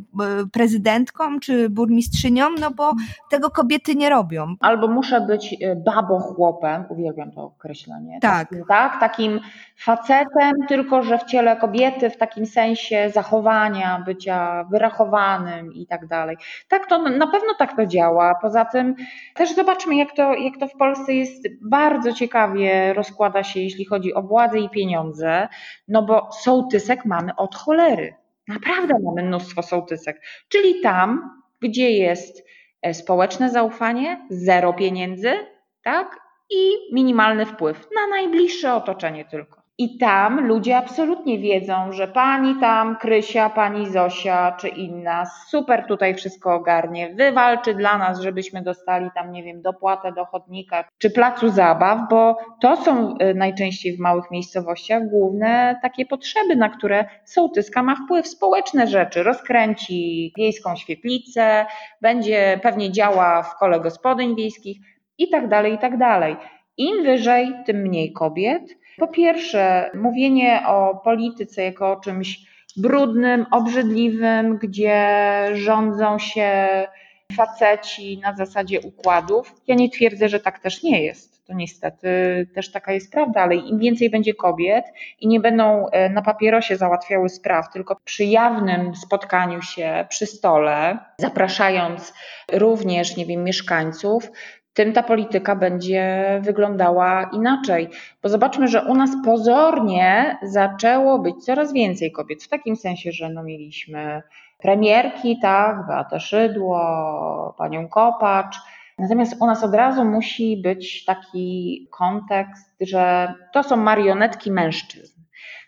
prezydentką czy burmistrzynią, no bo tego kobiety nie robią. Albo muszę być e, babochłopem, uwielbiam to określenie. Tak. Takim, tak, takim facetem, tylko że w ciele kobiety, w takim sensie zachowania, bycia wyraźnym, wyrachowanym i tak dalej. Tak to na pewno tak to działa. Poza tym też zobaczmy, jak to, jak to w Polsce jest bardzo ciekawie rozkłada się, jeśli chodzi o władzę i pieniądze, no bo sołtysek mamy od cholery. Naprawdę mamy mnóstwo sołtysek. Czyli tam, gdzie jest e, społeczne zaufanie, zero pieniędzy, tak? I minimalny wpływ na najbliższe otoczenie tylko. I tam ludzie absolutnie wiedzą, że pani tam, Krysia, pani Zosia czy inna super tutaj wszystko ogarnie, wywalczy dla nas, żebyśmy dostali tam, nie wiem, dopłatę do chodnika czy placu zabaw, bo to są y, najczęściej w małych miejscowościach główne takie potrzeby, na które sołtyska ma wpływ. Społeczne rzeczy, rozkręci wiejską świetlicę, będzie pewnie działa w kole gospodyń wiejskich i tak dalej, i tak dalej. Im wyżej, tym mniej kobiet Po pierwsze, mówienie o polityce jako o czymś brudnym, obrzydliwym, gdzie rządzą się faceci na zasadzie układów. Ja nie twierdzę, że tak też nie jest. To niestety też taka jest prawda, ale im więcej będzie kobiet i nie będą e, na papierosie załatwiały spraw, tylko przy jawnym spotkaniu się przy stole, zapraszając również, nie wiem, mieszkańców, tym ta polityka będzie wyglądała inaczej. Bo zobaczmy, że u nas pozornie zaczęło być coraz więcej kobiet, w takim sensie, że no mieliśmy premierki, tak, Beata Szydło, panią Kopacz. Natomiast u nas od razu musi być taki kontekst, że to są marionetki mężczyzn,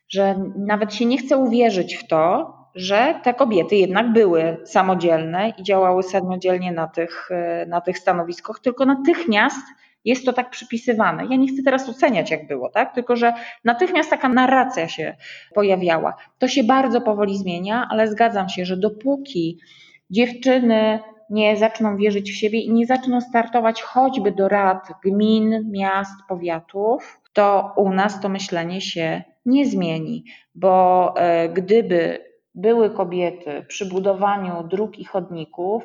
że nawet się nie chce uwierzyć w to, że te kobiety jednak były samodzielne i działały samodzielnie na tych, na tych stanowiskach, tylko natychmiast jest to tak przypisywane. Ja nie chcę teraz oceniać, jak było, tak? tylko że natychmiast taka narracja się pojawiała. To się bardzo powoli zmienia, ale zgadzam się, że dopóki dziewczyny nie zaczną wierzyć w siebie i nie zaczną startować choćby do rad gmin, miast, powiatów, to u nas to myślenie się nie zmieni, bo e, gdyby były kobiety przy budowaniu dróg i chodników,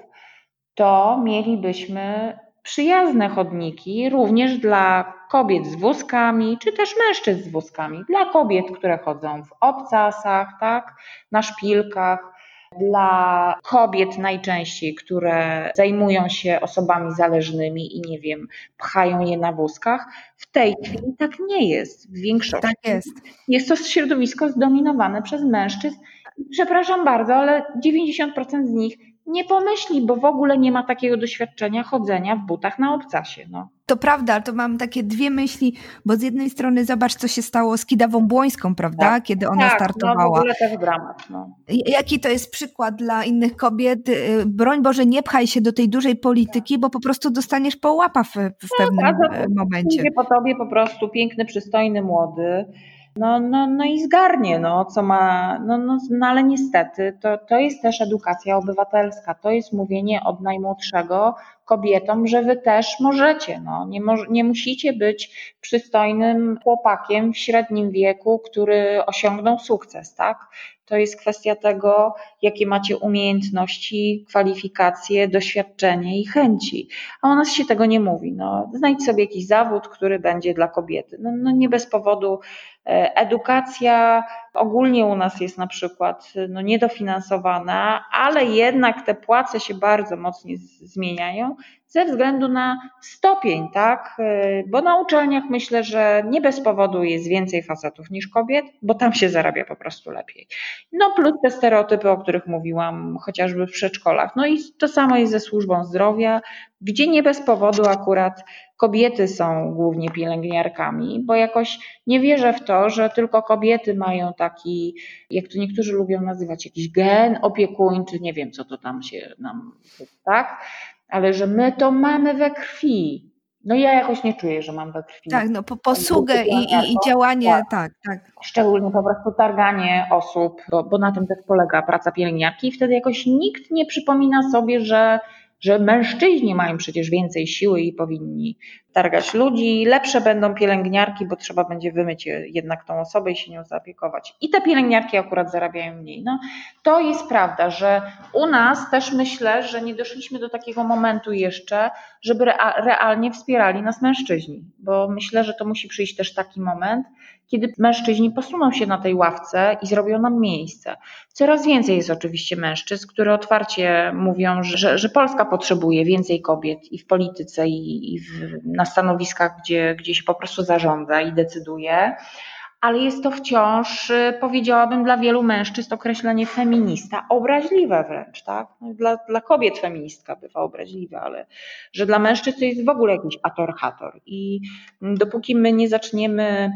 to mielibyśmy przyjazne chodniki również dla kobiet z wózkami, czy też mężczyzn z wózkami. Dla kobiet, które chodzą w obcasach, tak, na szpilkach, dla kobiet najczęściej, które zajmują się osobami zależnymi i nie wiem, pchają je na wózkach. W tej chwili tak nie jest. W większości tak jest. jest to środowisko zdominowane przez mężczyzn. Przepraszam bardzo, ale 90% z nich nie pomyśli, bo w ogóle nie ma takiego doświadczenia chodzenia w butach na obcasie. No. To prawda, to mam takie dwie myśli, bo z jednej strony zobacz, co się stało z Kidawą Błońską, prawda, tak, kiedy ona tak, startowała. No w ogóle też dramat. No. Jaki to jest przykład dla innych kobiet? Y, broń Boże, nie pchaj się do tej dużej polityki, bo po prostu dostaniesz po łapa w, w no, pewnym tak, momencie. Po tobie po prostu piękny, przystojny, młody no, no, no i zgarnie, no, co ma, no, no, no ale niestety to, to jest też edukacja obywatelska, to jest mówienie od najmłodszego kobietom, że wy też możecie, no, nie, mo nie musicie być przystojnym chłopakiem w średnim wieku, który osiągnął sukces, tak? To jest kwestia tego, jakie macie umiejętności, kwalifikacje, doświadczenie i chęci. A u nas się tego nie mówi. No, znajdź sobie jakiś zawód, który będzie dla kobiety. No, no nie bez powodu edukacja ogólnie u nas jest na przykład no, niedofinansowana, ale jednak te płace się bardzo mocno zmieniają ze względu na stopień, tak? Y, bo na uczelniach myślę, że nie bez powodu jest więcej facetów niż kobiet, bo tam się zarabia po prostu lepiej. No plus te stereotypy, o których mówiłam, chociażby w przedszkolach. No i to samo jest ze służbą zdrowia, gdzie nie bez powodu akurat kobiety są głównie pielęgniarkami, bo jakoś nie wierzę w to, że tylko kobiety mają taki, jak to niektórzy lubią nazywać, jakiś gen opiekuńczy, nie wiem co to tam się nam, tak? ale że my to mamy we krwi. No ja jakoś nie czuję, że mam we krwi. Tak, no po, posługę i, i, i, działanie, tak. tak, tak. Szczególnie po prostu targanie osób, bo, bo na tym też polega praca pielęgniarki i wtedy jakoś nikt nie przypomina sobie, że że mężczyźni mają przecież więcej siły i powinni targać ludzi. Lepsze będą pielęgniarki, bo trzeba będzie wymyć jednak tą osobę i się nią zaopiekować. I te pielęgniarki akurat zarabiają mniej. No, to jest prawda, że u nas też myślę, że nie doszliśmy do takiego momentu jeszcze, żeby realnie wspierali nas mężczyźni, bo myślę, że to musi przyjść też taki moment, kiedy mężczyźni posuną się na tej ławce i zrobią nam miejsce. Coraz więcej jest oczywiście mężczyzn, które otwarcie mówią, że, że Polska potrzebuje więcej kobiet i w polityce, i, i w, na stanowiskach, gdzie, gdzie się po prostu zarządza i decyduje ale jest to wciąż, powiedziałabym, dla wielu mężczyzn określenie feminista obraźliwe wręcz, tak? No, dla, dla kobiet feministka bywa obraźliwe, ale że dla mężczyzn to jest w ogóle jakiś atorhator. I dopóki my nie zaczniemy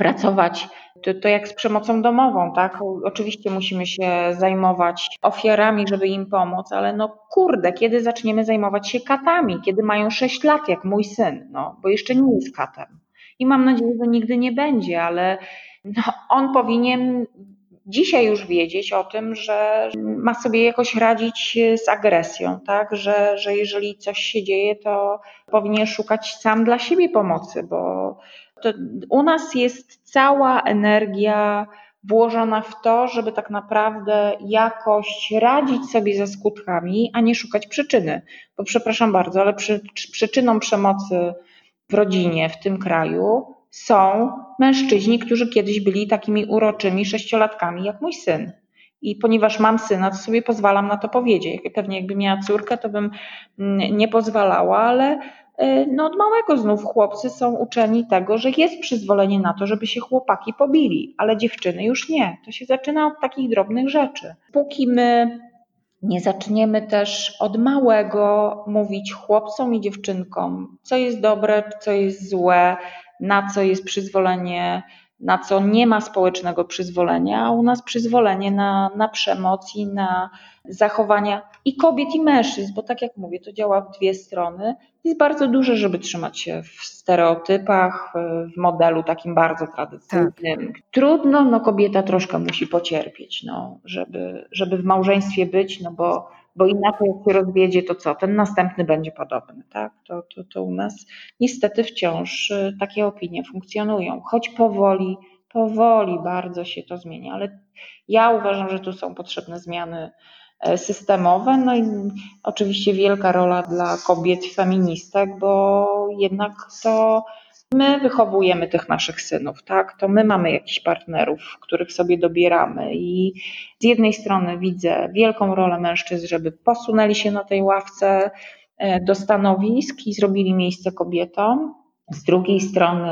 pracować. To, to jak z przemocą domową, tak? Oczywiście musimy się zajmować ofiarami, żeby im pomóc, ale no kurde, kiedy zaczniemy zajmować się katami? Kiedy mają 6 lat, jak mój syn, no, bo jeszcze nie jest katem. I mam nadzieję, że nigdy nie będzie, ale no, on powinien dzisiaj już wiedzieć o tym, że ma sobie jakoś radzić z agresją, tak? Że, że jeżeli coś się dzieje, to powinien szukać sam dla siebie pomocy, bo To u nas jest cała energia włożona w to, żeby tak naprawdę jakoś radzić sobie ze skutkami, a nie szukać przyczyny. Bo przepraszam bardzo, ale przy, przyczyną przemocy w rodzinie w tym kraju są mężczyźni, którzy kiedyś byli takimi uroczymi sześciolatkami jak mój syn. I ponieważ mam syna, to sobie pozwalam na to powiedzieć. Pewnie jakby miała córkę, to bym mm, nie pozwalała, ale no od małego znów chłopcy są uczeni tego, że jest przyzwolenie na to, żeby się chłopaki pobili, ale dziewczyny już nie. To się zaczyna od takich drobnych rzeczy. Póki my nie zaczniemy też od małego mówić chłopcom i dziewczynkom, co jest dobre, co jest złe, na co jest przyzwolenie, na co nie ma społecznego przyzwolenia, a u nas przyzwolenie na, na przemoc i na zachowania i kobiet, i mężczyzn, bo tak jak mówię, to działa w dwie strony. Jest bardzo duże, żeby trzymać się w stereotypach, w modelu takim bardzo tradycyjnym. Tak. Trudno, no kobieta troszkę musi pocierpieć, no, żeby, żeby w małżeństwie być, no bo bo inaczej jak się rozwiedzie, to co? Ten następny będzie podobny, tak? To, to, to u nas niestety wciąż y, takie opinie funkcjonują, choć powoli, powoli bardzo się to zmienia, ale ja uważam, że tu są potrzebne zmiany e, systemowe, no i oczywiście wielka rola dla kobiet feministek, bo jednak to My wychowujemy tych naszych synów, tak? To my mamy jakichś partnerów, których sobie dobieramy i z jednej strony widzę wielką rolę mężczyzn, żeby posunęli się na tej ławce e, do stanowisk i zrobili miejsce kobietom. Z drugiej strony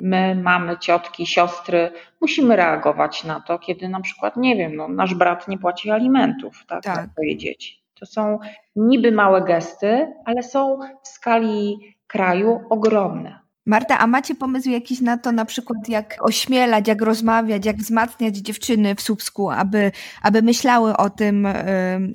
my, mamy ciotki, siostry, musimy reagować na to, kiedy na przykład, nie wiem, no, nasz brat nie płaci alimentów tak, tak. na swoje dzieci. To są niby małe gesty, ale są w skali kraju ogromne. Marta, a macie pomysł jakiś na to, na przykład jak ośmielać, jak rozmawiać, jak wzmacniać dziewczyny w Słupsku, aby, aby myślały o tym,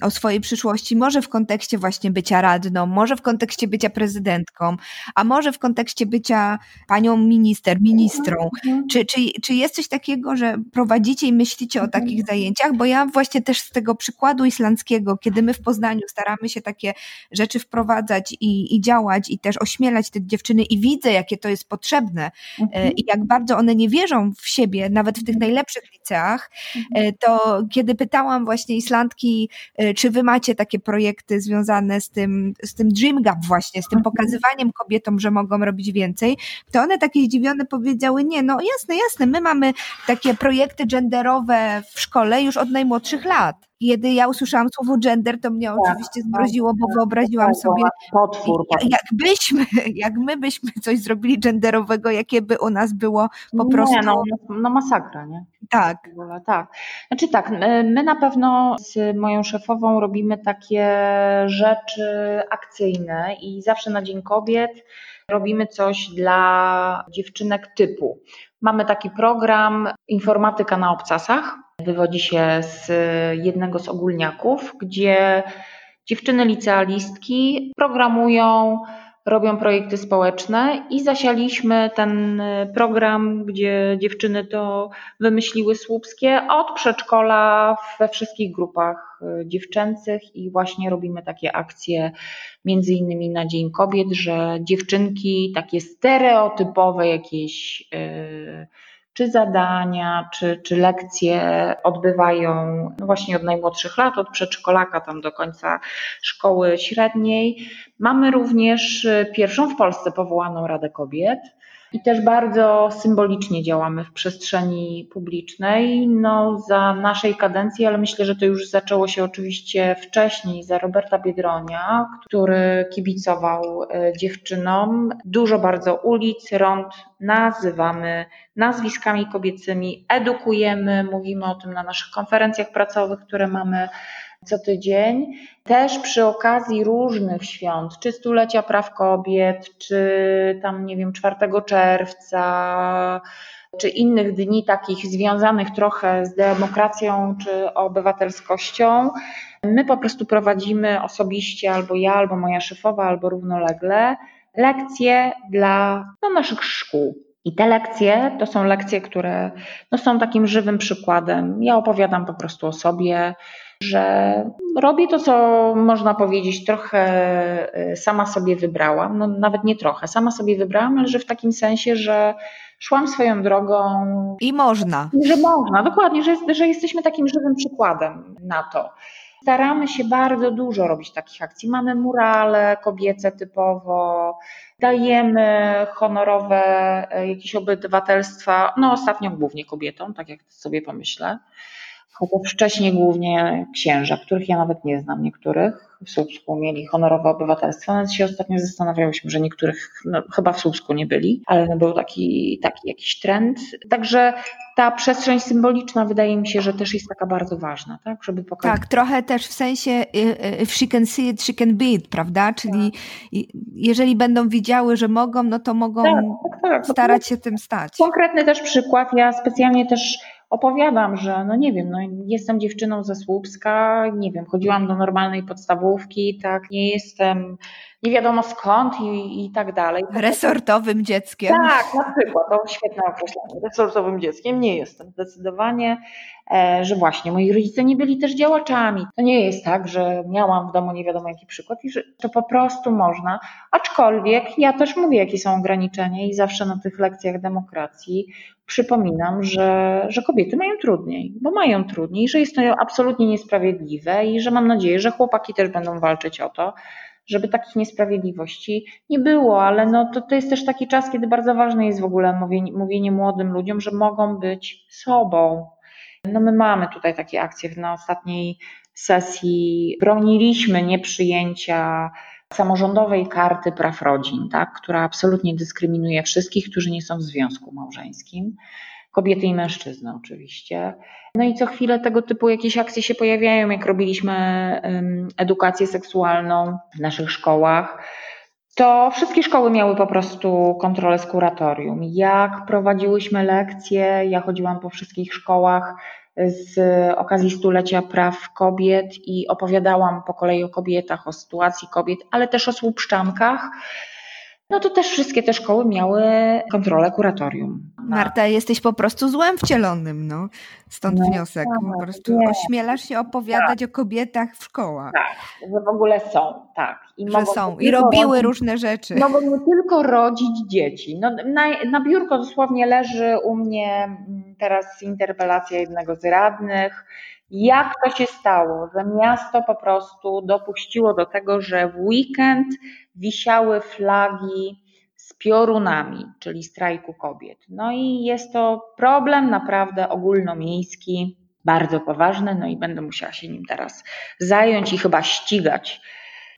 o swojej przyszłości, może w kontekście właśnie bycia radną, może w kontekście bycia prezydentką, a może w kontekście bycia panią minister, ministrą. Mhm. Czy, czy, czy jest coś takiego, że prowadzicie i myślicie o mhm. takich zajęciach? Bo ja właśnie też z tego przykładu islandzkiego, kiedy my w Poznaniu staramy się takie rzeczy wprowadzać i, i działać i też ośmielać te dziewczyny i widzę, jakie to jest potrzebne e, mhm. i jak bardzo one nie wierzą w siebie, nawet w tych mhm. najlepszych liceach, mhm. e, to kiedy pytałam właśnie Islandki, e, czy wy macie takie projekty związane z tym, z tym Dream Gap właśnie, z tym mhm. pokazywaniem kobietom, że mogą robić więcej, to one takie zdziwione powiedziały, nie, no jasne, jasne, my mamy takie projekty genderowe w szkole już od najmłodszych lat kiedy ja usłyszałam słowo gender, to mnie tak, oczywiście zmroziło, bo tak, wyobraziłam tak, sobie, potwór, jakbyśmy, jak my byśmy coś zrobili genderowego, jakie by u nas było po nie, prostu. No, no masakra, nie? Tak. Ogóle, tak. Znaczy tak, my na pewno z moją szefową robimy takie rzeczy akcyjne i zawsze na Dzień Kobiet robimy coś dla dziewczynek typu. Mamy taki program Informatyka na obcasach, Wywodzi się z jednego z ogólniaków, gdzie dziewczyny licealistki programują, robią projekty społeczne i zasialiśmy ten program, gdzie dziewczyny to wymyśliły słupskie od przedszkola we wszystkich grupach dziewczęcych i właśnie robimy takie akcje między innymi na Dzień Kobiet, że dziewczynki takie stereotypowe jakieś yy, czy zadania, czy, czy lekcje odbywają no właśnie od najmłodszych lat, od przedszkolaka tam do końca szkoły średniej. Mamy również pierwszą w Polsce powołaną Radę Kobiet i też bardzo symbolicznie działamy w przestrzeni publicznej. No, za naszej kadencji, ale myślę, że to już zaczęło się oczywiście wcześniej, za Roberta Biedronia, który kibicował e, dziewczynom. Dużo bardzo ulic, rąd nazywamy nazwiskami kobiecymi, edukujemy, mówimy o tym na naszych konferencjach pracowych, które mamy co tydzień. Też przy okazji różnych świąt, czy stulecia praw kobiet, czy tam, nie wiem, 4 czerwca, czy innych dni takich związanych trochę z demokracją czy obywatelskością. My po prostu prowadzimy osobiście, albo ja, albo moja szefowa, albo równolegle, lekcje dla no, naszych szkół. I te lekcje to są lekcje, które no, są takim żywym przykładem. Ja opowiadam po prostu o sobie, że robię to, co można powiedzieć, trochę e, sama sobie wybrałam. No nawet nie trochę, sama sobie wybrałam, ale że w takim sensie, że szłam swoją drogą. I można. Że można, dokładnie, że, że jesteśmy takim żywym przykładem na to. Staramy się bardzo dużo robić takich akcji. Mamy murale kobiece typowo, dajemy honorowe e, jakieś obywatelstwa, no ostatnio głównie kobietom, tak jak sobie pomyślę. Chociaż wcześniej głównie księża, których ja nawet nie znam, niektórych w Słupsku mieli honorowe obywatelstwo. Nawet się ostatnio zastanawiałyśmy, że niektórych no, chyba w Słupsku nie byli, ale no, był taki, taki jakiś trend. Także ta przestrzeń symboliczna wydaje mi się, że też jest taka bardzo ważna, tak? Żeby pokazać. Tak, trochę też w sensie y, y, if she can see it, she can be it, prawda? Czyli tak. jeżeli będą widziały, że mogą, no to mogą tak, tak, tak. starać się tym stać. Konkretny też przykład. Ja specjalnie też opowiadam, że no nie wiem, no jestem dziewczyną ze Słupska, nie wiem, chodziłam do normalnej podstawówki, tak, nie jestem wiadomo skąd i, i tak dalej. Resortowym dzieckiem. Tak, na przykład, to świetne określenie. Resortowym dzieckiem nie jestem zdecydowanie, e, że właśnie moi rodzice nie byli też działaczami. To nie jest tak, że miałam w domu nie wiadomo jaki przykład i że to po prostu można, aczkolwiek ja też mówię, jakie są ograniczenia i zawsze na tych lekcjach demokracji przypominam, że, że kobiety mają trudniej, bo mają trudniej, że jest to absolutnie niesprawiedliwe i że mam nadzieję, że chłopaki też będą walczyć o to, żeby takich niesprawiedliwości nie było, ale no to, to jest też taki czas, kiedy bardzo ważne jest w ogóle mówienie, mówienie młodym ludziom, że mogą być sobą. No my mamy tutaj takie akcje na ostatniej sesji. Broniliśmy nieprzyjęcia samorządowej karty praw rodzin, tak, która absolutnie dyskryminuje wszystkich, którzy nie są w związku małżeńskim kobiety i mężczyzny oczywiście. No i co chwilę tego typu jakieś akcje się pojawiają, jak robiliśmy edukację seksualną w naszych szkołach. To wszystkie szkoły miały po prostu kontrolę z kuratorium. Jak prowadziłyśmy lekcje, ja chodziłam po wszystkich szkołach z okazji stulecia praw kobiet i opowiadałam po kolei o kobietach, o sytuacji kobiet, ale też o słupszczankach no to też wszystkie te szkoły miały kontrolę kuratorium. Marta, jesteś po prostu złem wcielonym, no. Stąd no, wniosek. Tak, po prostu nie. ośmielasz się opowiadać tak. o kobietach w szkołach. Tak, że w ogóle są, tak. I że są i robiły rodzić, różne rzeczy. Mogą nie tylko rodzić dzieci. No, na, na biurko dosłownie leży u mnie mm, teraz interpelacja jednego z radnych, jak to się stało, że miasto po prostu dopuściło do tego, że w weekend wisiały flagi z piorunami, czyli strajku kobiet. No i jest to problem naprawdę ogólnomiejski, bardzo poważny, no i będę musiała się nim teraz zająć i chyba ścigać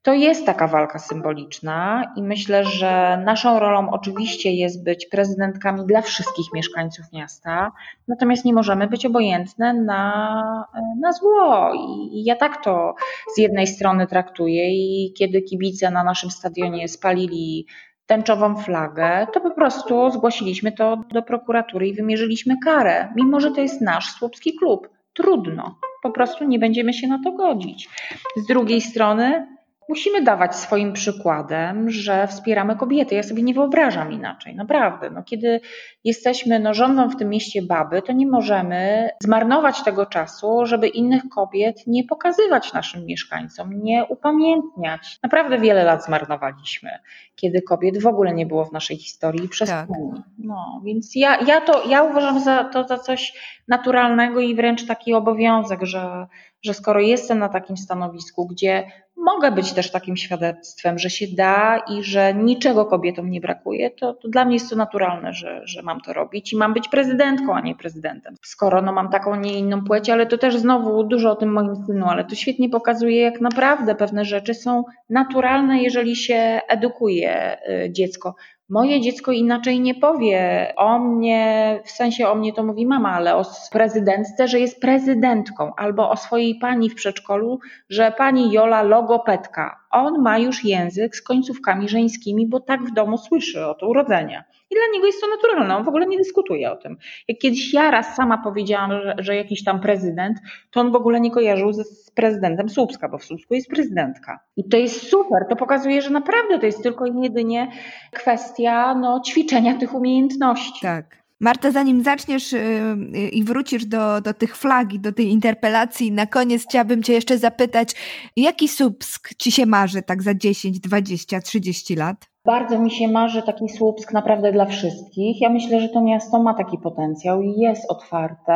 to jest taka walka symboliczna i myślę, że naszą rolą oczywiście jest być prezydentkami dla wszystkich mieszkańców miasta, natomiast nie możemy być obojętne na, na zło. I ja tak to z jednej strony traktuję i kiedy kibice na naszym stadionie spalili tęczową flagę, to po prostu zgłosiliśmy to do prokuratury i wymierzyliśmy karę, mimo że to jest nasz słupski klub. Trudno, po prostu nie będziemy się na to godzić. Z drugiej strony musimy dawać swoim przykładem, że wspieramy kobiety. Ja sobie nie wyobrażam inaczej, naprawdę. No, kiedy jesteśmy, no, rządzą w tym mieście baby, to nie możemy zmarnować tego czasu, żeby innych kobiet nie pokazywać naszym mieszkańcom, nie upamiętniać. Naprawdę wiele lat zmarnowaliśmy, kiedy kobiet w ogóle nie było w naszej historii przez tak. No, więc ja, ja to, ja uważam za, to za coś naturalnego i wręcz taki obowiązek, że, że skoro jestem na takim stanowisku, gdzie mogę być też takim świadectwem, że się da i że niczego kobietom nie brakuje, to, to dla mnie jest to naturalne, że, że mam to robić i mam być prezydentką, a nie prezydentem. Skoro no, mam taką, nie inną płeć, ale to też znowu dużo o tym moim synu, ale to świetnie pokazuje, jak naprawdę pewne rzeczy są naturalne, jeżeli się edukuje y, dziecko. Moje dziecko inaczej nie powie o mnie, w sensie o mnie to mówi mama, ale o prezydentce, że jest prezydentką, albo o swojej pani w przedszkolu, że pani Jola logopedka. On ma już język z końcówkami żeńskimi, bo tak w domu słyszy od urodzenia. I dla niego jest to naturalne, on w ogóle nie dyskutuje o tym. Jak kiedyś ja raz sama powiedziałam, że, że jakiś tam prezydent, to on w ogóle nie kojarzył z prezydentem Słupska, bo w Słupsku jest prezydentka. I to jest super, to pokazuje, że naprawdę to jest tylko i jedynie kwestia no, ćwiczenia tych umiejętności. Tak. Marta, zanim zaczniesz yy, i wrócisz do, do tych flag i do tej interpelacji, na koniec chciałabym Cię jeszcze zapytać, jaki Słupsk Ci się marzy tak za 10, 20, 30 lat? Bardzo mi się marzy taki Słupsk naprawdę dla wszystkich. Ja myślę, że to miasto ma taki potencjał i jest otwarte,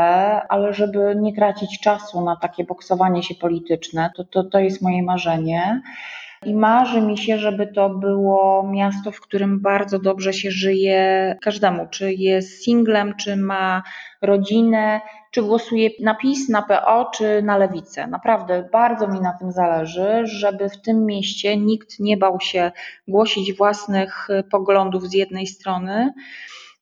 ale żeby nie tracić czasu na takie boksowanie się polityczne, to, to, to jest moje marzenie. I marzy mi się, żeby to było miasto, w którym bardzo dobrze się żyje każdemu, czy jest singlem, czy ma rodzinę, czy głosuje na PiS, na PO, czy na lewicę. Naprawdę bardzo mi na tym zależy, żeby w tym mieście nikt nie bał się głosić własnych poglądów z jednej strony,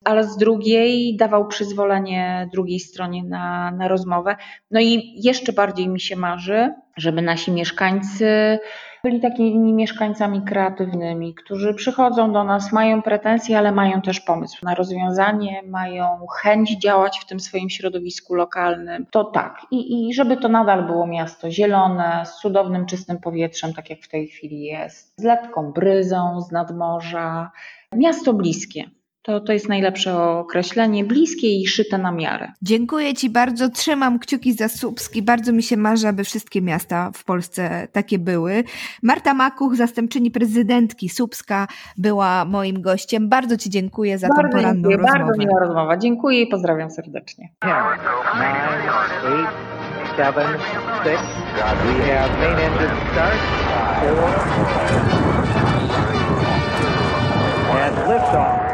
ale z drugiej dawał przyzwolenie drugiej stronie na, na rozmowę. No i jeszcze bardziej mi się marzy, żeby nasi mieszkańcy byli takimi mieszkańcami kreatywnymi, którzy przychodzą do nas, mają pretensje, ale mają też pomysł na rozwiązanie, mają chęć działać w tym swoim środowisku lokalnym. To tak. I, i żeby to nadal było miasto zielone, z cudownym, czystym powietrzem, tak jak w tej chwili jest, z lekką bryzą z nadmorza. Miasto bliskie. To, to jest najlepsze określenie, bliskie i szyte na miarę. Dziękuję Ci bardzo, trzymam kciuki za Słupski. Bardzo mi się marzy, aby wszystkie miasta w Polsce takie były. Marta Makuch, zastępczyni prezydentki Słupska, była moim gościem. Bardzo Ci dziękuję za bardzo tą poranną dziękuję, rozmowę. Bardzo miła rozmowa. Dziękuję i pozdrawiam serdecznie. 10, 9, 8, 7, 6. We have main engine start. 4. And liftoff.